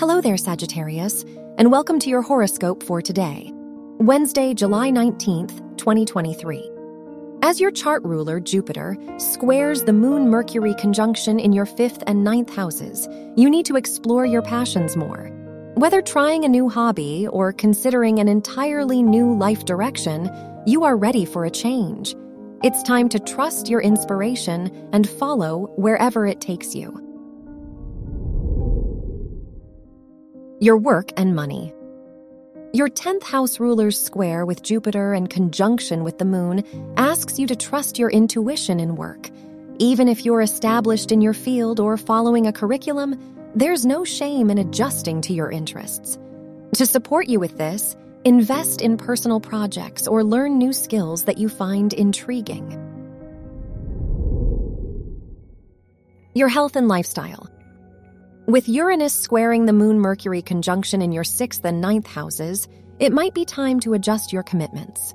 Hello there, Sagittarius, and welcome to your horoscope for today, Wednesday, July 19th, 2023. As your chart ruler, Jupiter, squares the Moon Mercury conjunction in your fifth and ninth houses, you need to explore your passions more. Whether trying a new hobby or considering an entirely new life direction, you are ready for a change. It's time to trust your inspiration and follow wherever it takes you. Your work and money. Your 10th house ruler's square with Jupiter and conjunction with the moon asks you to trust your intuition in work. Even if you're established in your field or following a curriculum, there's no shame in adjusting to your interests. To support you with this, invest in personal projects or learn new skills that you find intriguing. Your health and lifestyle. With Uranus squaring the Moon Mercury conjunction in your sixth and ninth houses, it might be time to adjust your commitments.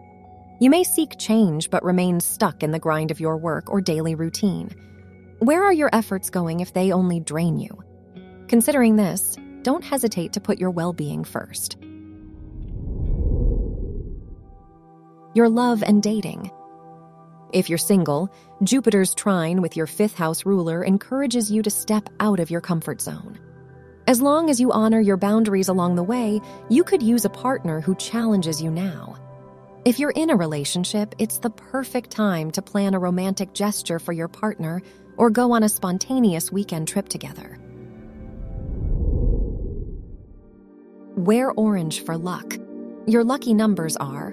You may seek change but remain stuck in the grind of your work or daily routine. Where are your efforts going if they only drain you? Considering this, don't hesitate to put your well being first. Your love and dating. If you're single, Jupiter's trine with your fifth house ruler encourages you to step out of your comfort zone. As long as you honor your boundaries along the way, you could use a partner who challenges you now. If you're in a relationship, it's the perfect time to plan a romantic gesture for your partner or go on a spontaneous weekend trip together. Wear orange for luck. Your lucky numbers are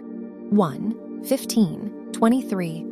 1, 15, 23,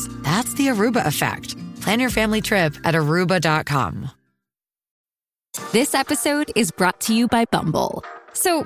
That's the Aruba effect. Plan your family trip at aruba.com. This episode is brought to you by Bumble. So,